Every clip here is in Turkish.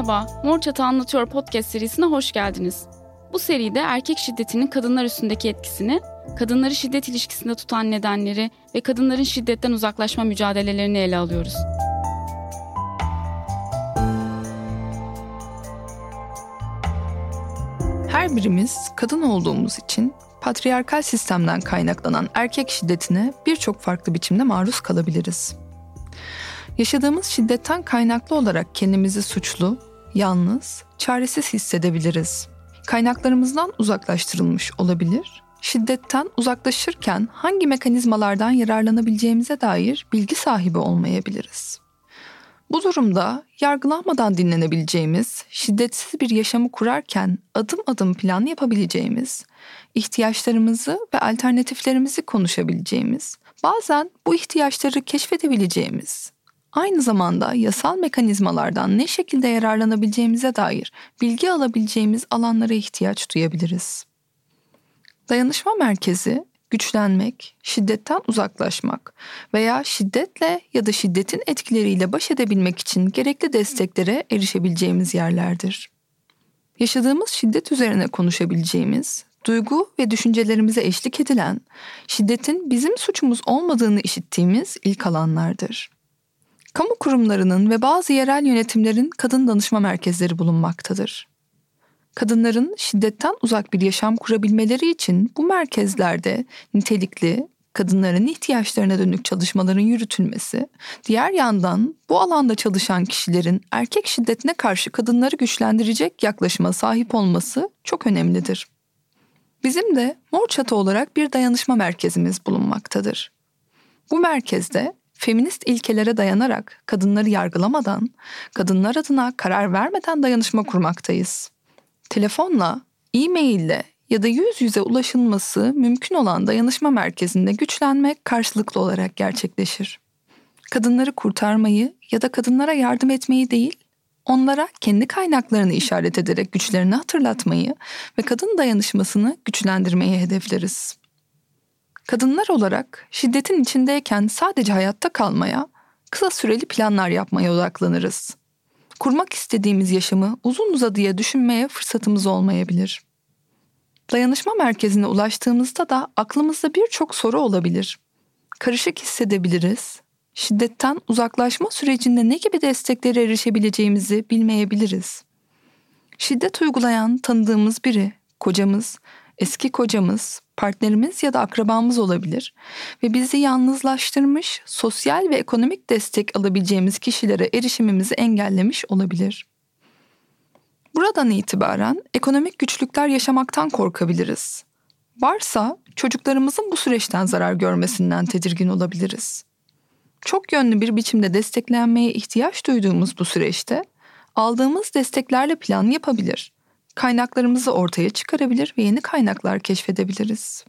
Merhaba, Mor Çatı Anlatıyor podcast serisine hoş geldiniz. Bu seride erkek şiddetinin kadınlar üstündeki etkisini, kadınları şiddet ilişkisinde tutan nedenleri ve kadınların şiddetten uzaklaşma mücadelelerini ele alıyoruz. Her birimiz kadın olduğumuz için patriarkal sistemden kaynaklanan erkek şiddetine birçok farklı biçimde maruz kalabiliriz. Yaşadığımız şiddetten kaynaklı olarak kendimizi suçlu, yalnız, çaresiz hissedebiliriz. Kaynaklarımızdan uzaklaştırılmış olabilir. Şiddetten uzaklaşırken hangi mekanizmalardan yararlanabileceğimize dair bilgi sahibi olmayabiliriz. Bu durumda yargılanmadan dinlenebileceğimiz, şiddetsiz bir yaşamı kurarken adım adım plan yapabileceğimiz, ihtiyaçlarımızı ve alternatiflerimizi konuşabileceğimiz, bazen bu ihtiyaçları keşfedebileceğimiz, aynı zamanda yasal mekanizmalardan ne şekilde yararlanabileceğimize dair bilgi alabileceğimiz alanlara ihtiyaç duyabiliriz. Dayanışma merkezi güçlenmek, şiddetten uzaklaşmak veya şiddetle ya da şiddetin etkileriyle baş edebilmek için gerekli desteklere erişebileceğimiz yerlerdir. Yaşadığımız şiddet üzerine konuşabileceğimiz, duygu ve düşüncelerimize eşlik edilen, şiddetin bizim suçumuz olmadığını işittiğimiz ilk alanlardır. Kamu kurumlarının ve bazı yerel yönetimlerin kadın danışma merkezleri bulunmaktadır. Kadınların şiddetten uzak bir yaşam kurabilmeleri için bu merkezlerde nitelikli, kadınların ihtiyaçlarına dönük çalışmaların yürütülmesi, diğer yandan bu alanda çalışan kişilerin erkek şiddetine karşı kadınları güçlendirecek yaklaşıma sahip olması çok önemlidir. Bizim de Mor Çatı olarak bir dayanışma merkezimiz bulunmaktadır. Bu merkezde feminist ilkelere dayanarak kadınları yargılamadan, kadınlar adına karar vermeden dayanışma kurmaktayız. Telefonla, e-maille ya da yüz yüze ulaşılması mümkün olan dayanışma merkezinde güçlenmek karşılıklı olarak gerçekleşir. Kadınları kurtarmayı ya da kadınlara yardım etmeyi değil, onlara kendi kaynaklarını işaret ederek güçlerini hatırlatmayı ve kadın dayanışmasını güçlendirmeyi hedefleriz. Kadınlar olarak şiddetin içindeyken sadece hayatta kalmaya, kısa süreli planlar yapmaya odaklanırız. Kurmak istediğimiz yaşamı uzun uzadıya düşünmeye fırsatımız olmayabilir. Dayanışma merkezine ulaştığımızda da aklımızda birçok soru olabilir. Karışık hissedebiliriz. Şiddetten uzaklaşma sürecinde ne gibi desteklere erişebileceğimizi bilmeyebiliriz. Şiddet uygulayan tanıdığımız biri, kocamız, eski kocamız, partnerimiz ya da akrabamız olabilir ve bizi yalnızlaştırmış, sosyal ve ekonomik destek alabileceğimiz kişilere erişimimizi engellemiş olabilir. Buradan itibaren ekonomik güçlükler yaşamaktan korkabiliriz. Varsa çocuklarımızın bu süreçten zarar görmesinden tedirgin olabiliriz. Çok yönlü bir biçimde desteklenmeye ihtiyaç duyduğumuz bu süreçte aldığımız desteklerle plan yapabilir kaynaklarımızı ortaya çıkarabilir ve yeni kaynaklar keşfedebiliriz.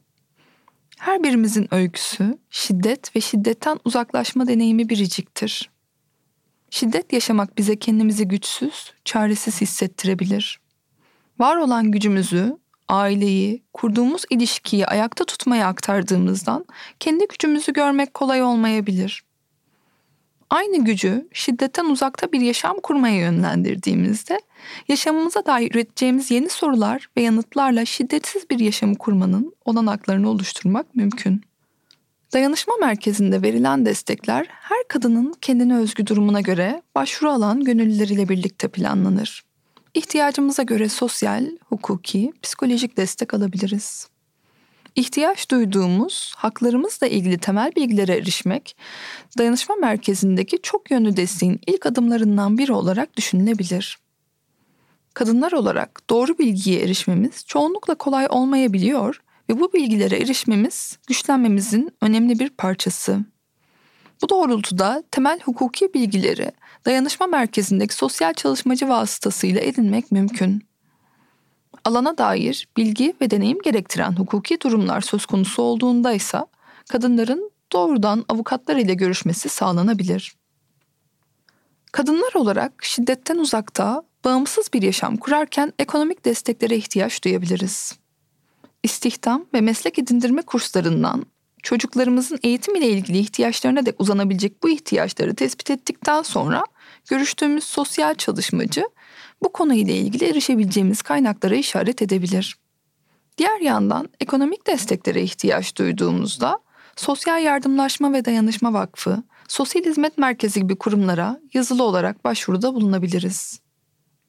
Her birimizin öyküsü şiddet ve şiddetten uzaklaşma deneyimi biriciktir. Şiddet yaşamak bize kendimizi güçsüz, çaresiz hissettirebilir. Var olan gücümüzü, aileyi, kurduğumuz ilişkiyi ayakta tutmaya aktardığımızdan kendi gücümüzü görmek kolay olmayabilir. Aynı gücü şiddetten uzakta bir yaşam kurmaya yönlendirdiğimizde yaşamımıza dair üreteceğimiz yeni sorular ve yanıtlarla şiddetsiz bir yaşamı kurmanın olanaklarını oluşturmak mümkün. Dayanışma merkezinde verilen destekler her kadının kendine özgü durumuna göre başvuru alan gönüllüleriyle birlikte planlanır. İhtiyacımıza göre sosyal, hukuki, psikolojik destek alabiliriz. İhtiyaç duyduğumuz haklarımızla ilgili temel bilgilere erişmek, dayanışma merkezindeki çok yönlü desteğin ilk adımlarından biri olarak düşünülebilir. Kadınlar olarak doğru bilgiye erişmemiz çoğunlukla kolay olmayabiliyor ve bu bilgilere erişmemiz güçlenmemizin önemli bir parçası. Bu doğrultuda temel hukuki bilgileri dayanışma merkezindeki sosyal çalışmacı vasıtasıyla edinmek mümkün alana dair bilgi ve deneyim gerektiren hukuki durumlar söz konusu olduğunda ise kadınların doğrudan avukatlar ile görüşmesi sağlanabilir. Kadınlar olarak şiddetten uzakta, bağımsız bir yaşam kurarken ekonomik desteklere ihtiyaç duyabiliriz. İstihdam ve meslek edindirme kurslarından çocuklarımızın eğitim ile ilgili ihtiyaçlarına da uzanabilecek bu ihtiyaçları tespit ettikten sonra görüştüğümüz sosyal çalışmacı bu konuyla ilgili erişebileceğimiz kaynaklara işaret edebilir. Diğer yandan ekonomik desteklere ihtiyaç duyduğumuzda Sosyal Yardımlaşma ve Dayanışma Vakfı, Sosyal Hizmet Merkezi gibi kurumlara yazılı olarak başvuruda bulunabiliriz.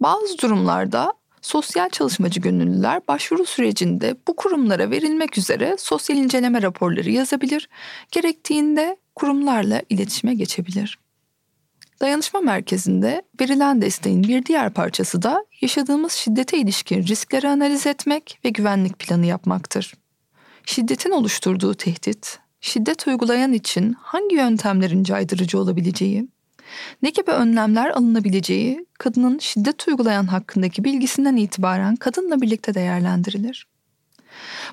Bazı durumlarda sosyal çalışmacı gönüllüler başvuru sürecinde bu kurumlara verilmek üzere sosyal inceleme raporları yazabilir, gerektiğinde kurumlarla iletişime geçebilir. Dayanışma merkezinde verilen desteğin bir diğer parçası da yaşadığımız şiddete ilişkin riskleri analiz etmek ve güvenlik planı yapmaktır. Şiddetin oluşturduğu tehdit, şiddet uygulayan için hangi yöntemlerin caydırıcı olabileceği, ne gibi önlemler alınabileceği kadının şiddet uygulayan hakkındaki bilgisinden itibaren kadınla birlikte değerlendirilir.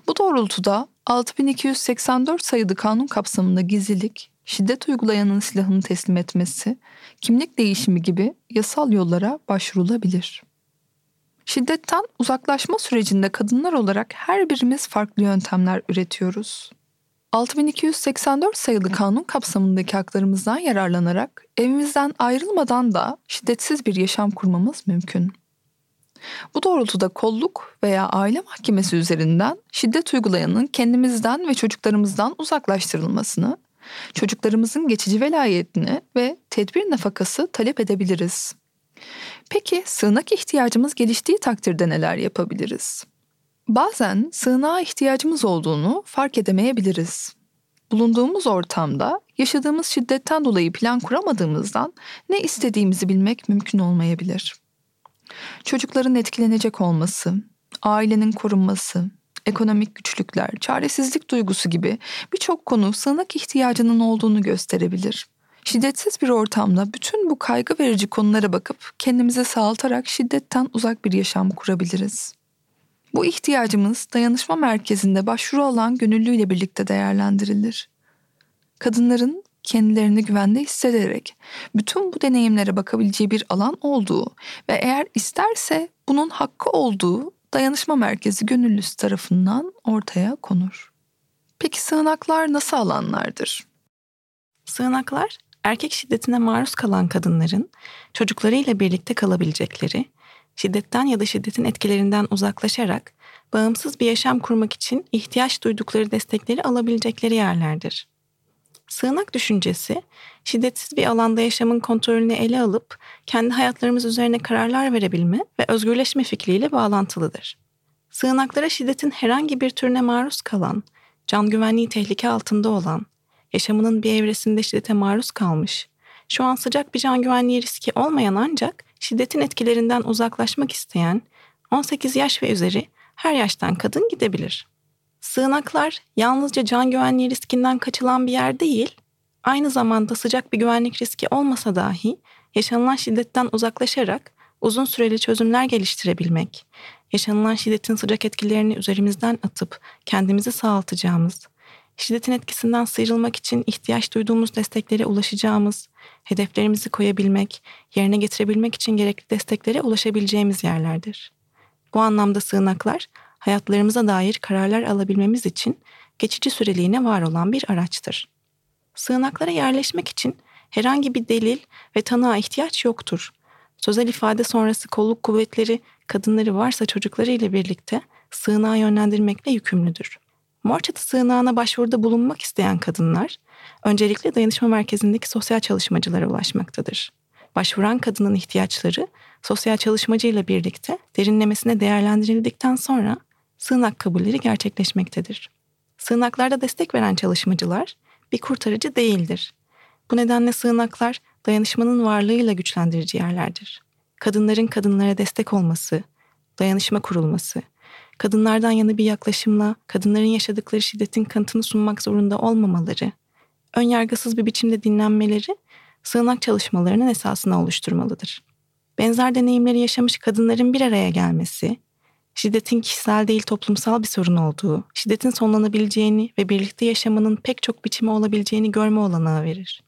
Bu doğrultuda 6284 sayılı kanun kapsamında gizlilik, şiddet uygulayanın silahını teslim etmesi, kimlik değişimi gibi yasal yollara başvurulabilir. Şiddetten uzaklaşma sürecinde kadınlar olarak her birimiz farklı yöntemler üretiyoruz. 6284 sayılı kanun kapsamındaki haklarımızdan yararlanarak evimizden ayrılmadan da şiddetsiz bir yaşam kurmamız mümkün. Bu doğrultuda kolluk veya aile mahkemesi üzerinden şiddet uygulayanın kendimizden ve çocuklarımızdan uzaklaştırılmasını, çocuklarımızın geçici velayetini ve tedbir nafakası talep edebiliriz. Peki sığınak ihtiyacımız geliştiği takdirde neler yapabiliriz? Bazen sığınağa ihtiyacımız olduğunu fark edemeyebiliriz. Bulunduğumuz ortamda yaşadığımız şiddetten dolayı plan kuramadığımızdan ne istediğimizi bilmek mümkün olmayabilir. Çocukların etkilenecek olması, ailenin korunması, ekonomik güçlükler, çaresizlik duygusu gibi birçok konu sığınak ihtiyacının olduğunu gösterebilir. Şiddetsiz bir ortamda bütün bu kaygı verici konulara bakıp kendimize sağaltarak şiddetten uzak bir yaşam kurabiliriz. Bu ihtiyacımız dayanışma merkezinde başvuru alan gönüllüyle birlikte değerlendirilir. Kadınların kendilerini güvende hissederek bütün bu deneyimlere bakabileceği bir alan olduğu ve eğer isterse bunun hakkı olduğu dayanışma merkezi gönüllüsü tarafından ortaya konur. Peki sığınaklar nasıl alanlardır? Sığınaklar erkek şiddetine maruz kalan kadınların çocuklarıyla birlikte kalabilecekleri şiddetten ya da şiddetin etkilerinden uzaklaşarak bağımsız bir yaşam kurmak için ihtiyaç duydukları destekleri alabilecekleri yerlerdir. Sığınak düşüncesi, şiddetsiz bir alanda yaşamın kontrolünü ele alıp kendi hayatlarımız üzerine kararlar verebilme ve özgürleşme fikriyle bağlantılıdır. Sığınaklara şiddetin herhangi bir türüne maruz kalan, can güvenliği tehlike altında olan, yaşamının bir evresinde şiddete maruz kalmış, şu an sıcak bir can güvenliği riski olmayan ancak şiddetin etkilerinden uzaklaşmak isteyen 18 yaş ve üzeri her yaştan kadın gidebilir. Sığınaklar yalnızca can güvenliği riskinden kaçılan bir yer değil, aynı zamanda sıcak bir güvenlik riski olmasa dahi yaşanılan şiddetten uzaklaşarak uzun süreli çözümler geliştirebilmek, yaşanılan şiddetin sıcak etkilerini üzerimizden atıp kendimizi sağaltacağımız, şiddetin etkisinden sıyrılmak için ihtiyaç duyduğumuz desteklere ulaşacağımız, hedeflerimizi koyabilmek, yerine getirebilmek için gerekli desteklere ulaşabileceğimiz yerlerdir. Bu anlamda sığınaklar, hayatlarımıza dair kararlar alabilmemiz için geçici süreliğine var olan bir araçtır. Sığınaklara yerleşmek için herhangi bir delil ve tanığa ihtiyaç yoktur. Sözel ifade sonrası kolluk kuvvetleri kadınları varsa çocukları ile birlikte sığınağa yönlendirmekle yükümlüdür. Morçatı sığınağına başvuruda bulunmak isteyen kadınlar, öncelikle dayanışma merkezindeki sosyal çalışmacılara ulaşmaktadır. Başvuran kadının ihtiyaçları sosyal çalışmacıyla birlikte derinlemesine değerlendirildikten sonra sığınak kabulleri gerçekleşmektedir. Sığınaklarda destek veren çalışmacılar bir kurtarıcı değildir. Bu nedenle sığınaklar dayanışmanın varlığıyla güçlendirici yerlerdir. Kadınların kadınlara destek olması, dayanışma kurulması, kadınlardan yana bir yaklaşımla kadınların yaşadıkları şiddetin kanıtını sunmak zorunda olmamaları, ön yargısız bir biçimde dinlenmeleri sığınak çalışmalarının esasını oluşturmalıdır. Benzer deneyimleri yaşamış kadınların bir araya gelmesi, şiddetin kişisel değil toplumsal bir sorun olduğu, şiddetin sonlanabileceğini ve birlikte yaşamanın pek çok biçimi olabileceğini görme olanağı verir.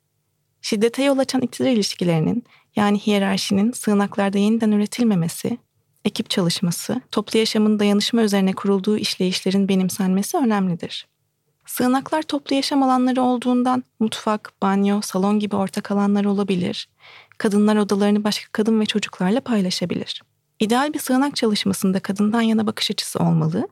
Şiddete yol açan iktidar ilişkilerinin yani hiyerarşinin sığınaklarda yeniden üretilmemesi, ekip çalışması, toplu yaşamın dayanışma üzerine kurulduğu işleyişlerin benimsenmesi önemlidir. Sığınaklar toplu yaşam alanları olduğundan mutfak, banyo, salon gibi ortak alanlar olabilir. Kadınlar odalarını başka kadın ve çocuklarla paylaşabilir. İdeal bir sığınak çalışmasında kadından yana bakış açısı olmalı.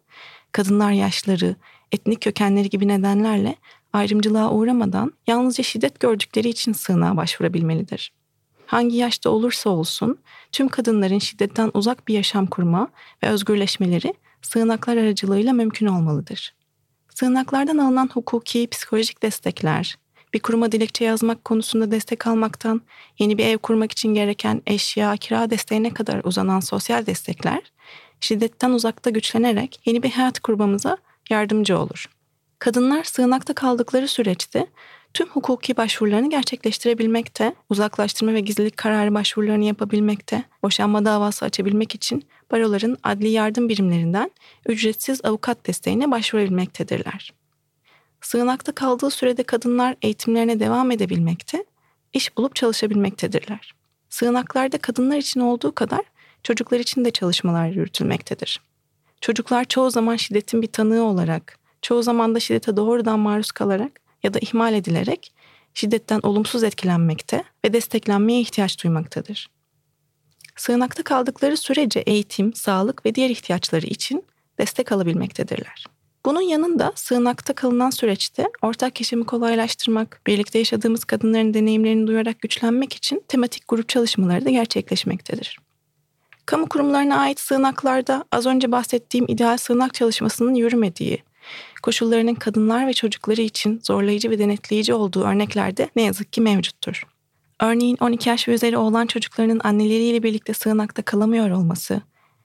Kadınlar yaşları, etnik kökenleri gibi nedenlerle ayrımcılığa uğramadan yalnızca şiddet gördükleri için sığınağa başvurabilmelidir. Hangi yaşta olursa olsun tüm kadınların şiddetten uzak bir yaşam kurma ve özgürleşmeleri sığınaklar aracılığıyla mümkün olmalıdır. Sığınaklardan alınan hukuki, psikolojik destekler, bir kuruma dilekçe yazmak konusunda destek almaktan, yeni bir ev kurmak için gereken eşya, kira desteğine kadar uzanan sosyal destekler, şiddetten uzakta güçlenerek yeni bir hayat kurmamıza yardımcı olur. Kadınlar sığınakta kaldıkları süreçte tüm hukuki başvurularını gerçekleştirebilmekte, uzaklaştırma ve gizlilik kararı başvurularını yapabilmekte, boşanma davası açabilmek için baroların adli yardım birimlerinden ücretsiz avukat desteğine başvurabilmektedirler. Sığınakta kaldığı sürede kadınlar eğitimlerine devam edebilmekte, iş bulup çalışabilmektedirler. Sığınaklarda kadınlar için olduğu kadar çocuklar için de çalışmalar yürütülmektedir. Çocuklar çoğu zaman şiddetin bir tanığı olarak, çoğu zaman da şiddete doğrudan maruz kalarak ya da ihmal edilerek şiddetten olumsuz etkilenmekte ve desteklenmeye ihtiyaç duymaktadır. Sığınakta kaldıkları sürece eğitim, sağlık ve diğer ihtiyaçları için destek alabilmektedirler. Bunun yanında sığınakta kalınan süreçte ortak yaşamı kolaylaştırmak, birlikte yaşadığımız kadınların deneyimlerini duyarak güçlenmek için tematik grup çalışmaları da gerçekleşmektedir. Kamu kurumlarına ait sığınaklarda az önce bahsettiğim ideal sığınak çalışmasının yürümediği, koşullarının kadınlar ve çocukları için zorlayıcı ve denetleyici olduğu örneklerde ne yazık ki mevcuttur. Örneğin 12 yaş ve üzeri olan çocuklarının anneleriyle birlikte sığınakta kalamıyor olması,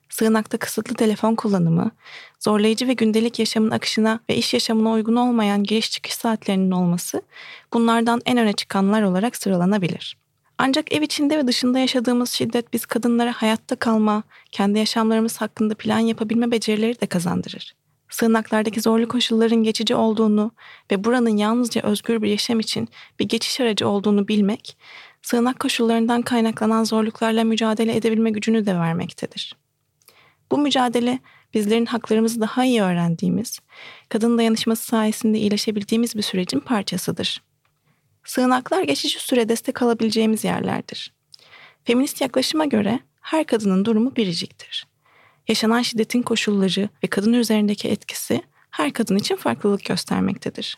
sığınakta kısıtlı telefon kullanımı, zorlayıcı ve gündelik yaşamın akışına ve iş yaşamına uygun olmayan giriş çıkış saatlerinin olması bunlardan en öne çıkanlar olarak sıralanabilir. Ancak ev içinde ve dışında yaşadığımız şiddet biz kadınlara hayatta kalma, kendi yaşamlarımız hakkında plan yapabilme becerileri de kazandırır. Sığınaklardaki zorlu koşulların geçici olduğunu ve buranın yalnızca özgür bir yaşam için bir geçiş aracı olduğunu bilmek, sığınak koşullarından kaynaklanan zorluklarla mücadele edebilme gücünü de vermektedir. Bu mücadele bizlerin haklarımızı daha iyi öğrendiğimiz, kadın dayanışması sayesinde iyileşebildiğimiz bir sürecin parçasıdır. Sığınaklar geçici süre destek alabileceğimiz yerlerdir. Feminist yaklaşıma göre her kadının durumu biriciktir. Yaşanan şiddetin koşulları ve kadın üzerindeki etkisi her kadın için farklılık göstermektedir.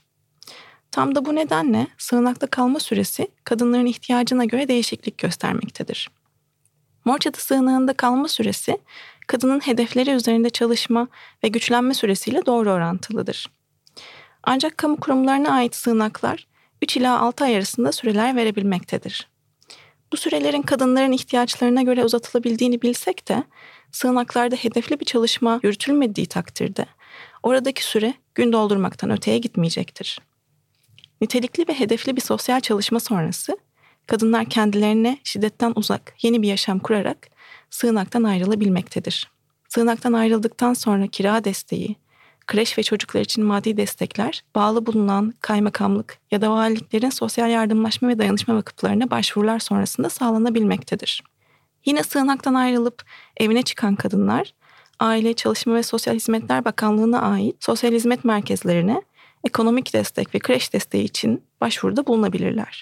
Tam da bu nedenle sığınakta kalma süresi kadınların ihtiyacına göre değişiklik göstermektedir. Morçatı sığınağında kalma süresi kadının hedefleri üzerinde çalışma ve güçlenme süresiyle doğru orantılıdır. Ancak kamu kurumlarına ait sığınaklar 3 ila 6 ay arasında süreler verebilmektedir. Bu sürelerin kadınların ihtiyaçlarına göre uzatılabildiğini bilsek de sığınaklarda hedefli bir çalışma yürütülmediği takdirde oradaki süre gün doldurmaktan öteye gitmeyecektir. Nitelikli ve hedefli bir sosyal çalışma sonrası kadınlar kendilerine şiddetten uzak yeni bir yaşam kurarak sığınaktan ayrılabilmektedir. Sığınaktan ayrıldıktan sonra kira desteği, kreş ve çocuklar için maddi destekler bağlı bulunan kaymakamlık ya da valiliklerin sosyal yardımlaşma ve dayanışma vakıflarına başvurular sonrasında sağlanabilmektedir. Yine sığınaktan ayrılıp evine çıkan kadınlar, Aile, Çalışma ve Sosyal Hizmetler Bakanlığı'na ait sosyal hizmet merkezlerine ekonomik destek ve kreş desteği için başvuruda bulunabilirler.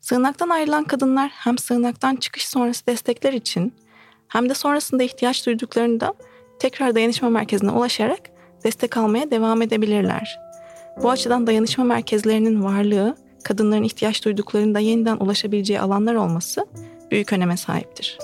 Sığınaktan ayrılan kadınlar hem sığınaktan çıkış sonrası destekler için hem de sonrasında ihtiyaç duyduklarında tekrar dayanışma merkezine ulaşarak destek almaya devam edebilirler. Bu açıdan dayanışma merkezlerinin varlığı, kadınların ihtiyaç duyduklarında yeniden ulaşabileceği alanlar olması büyük öneme sahiptir.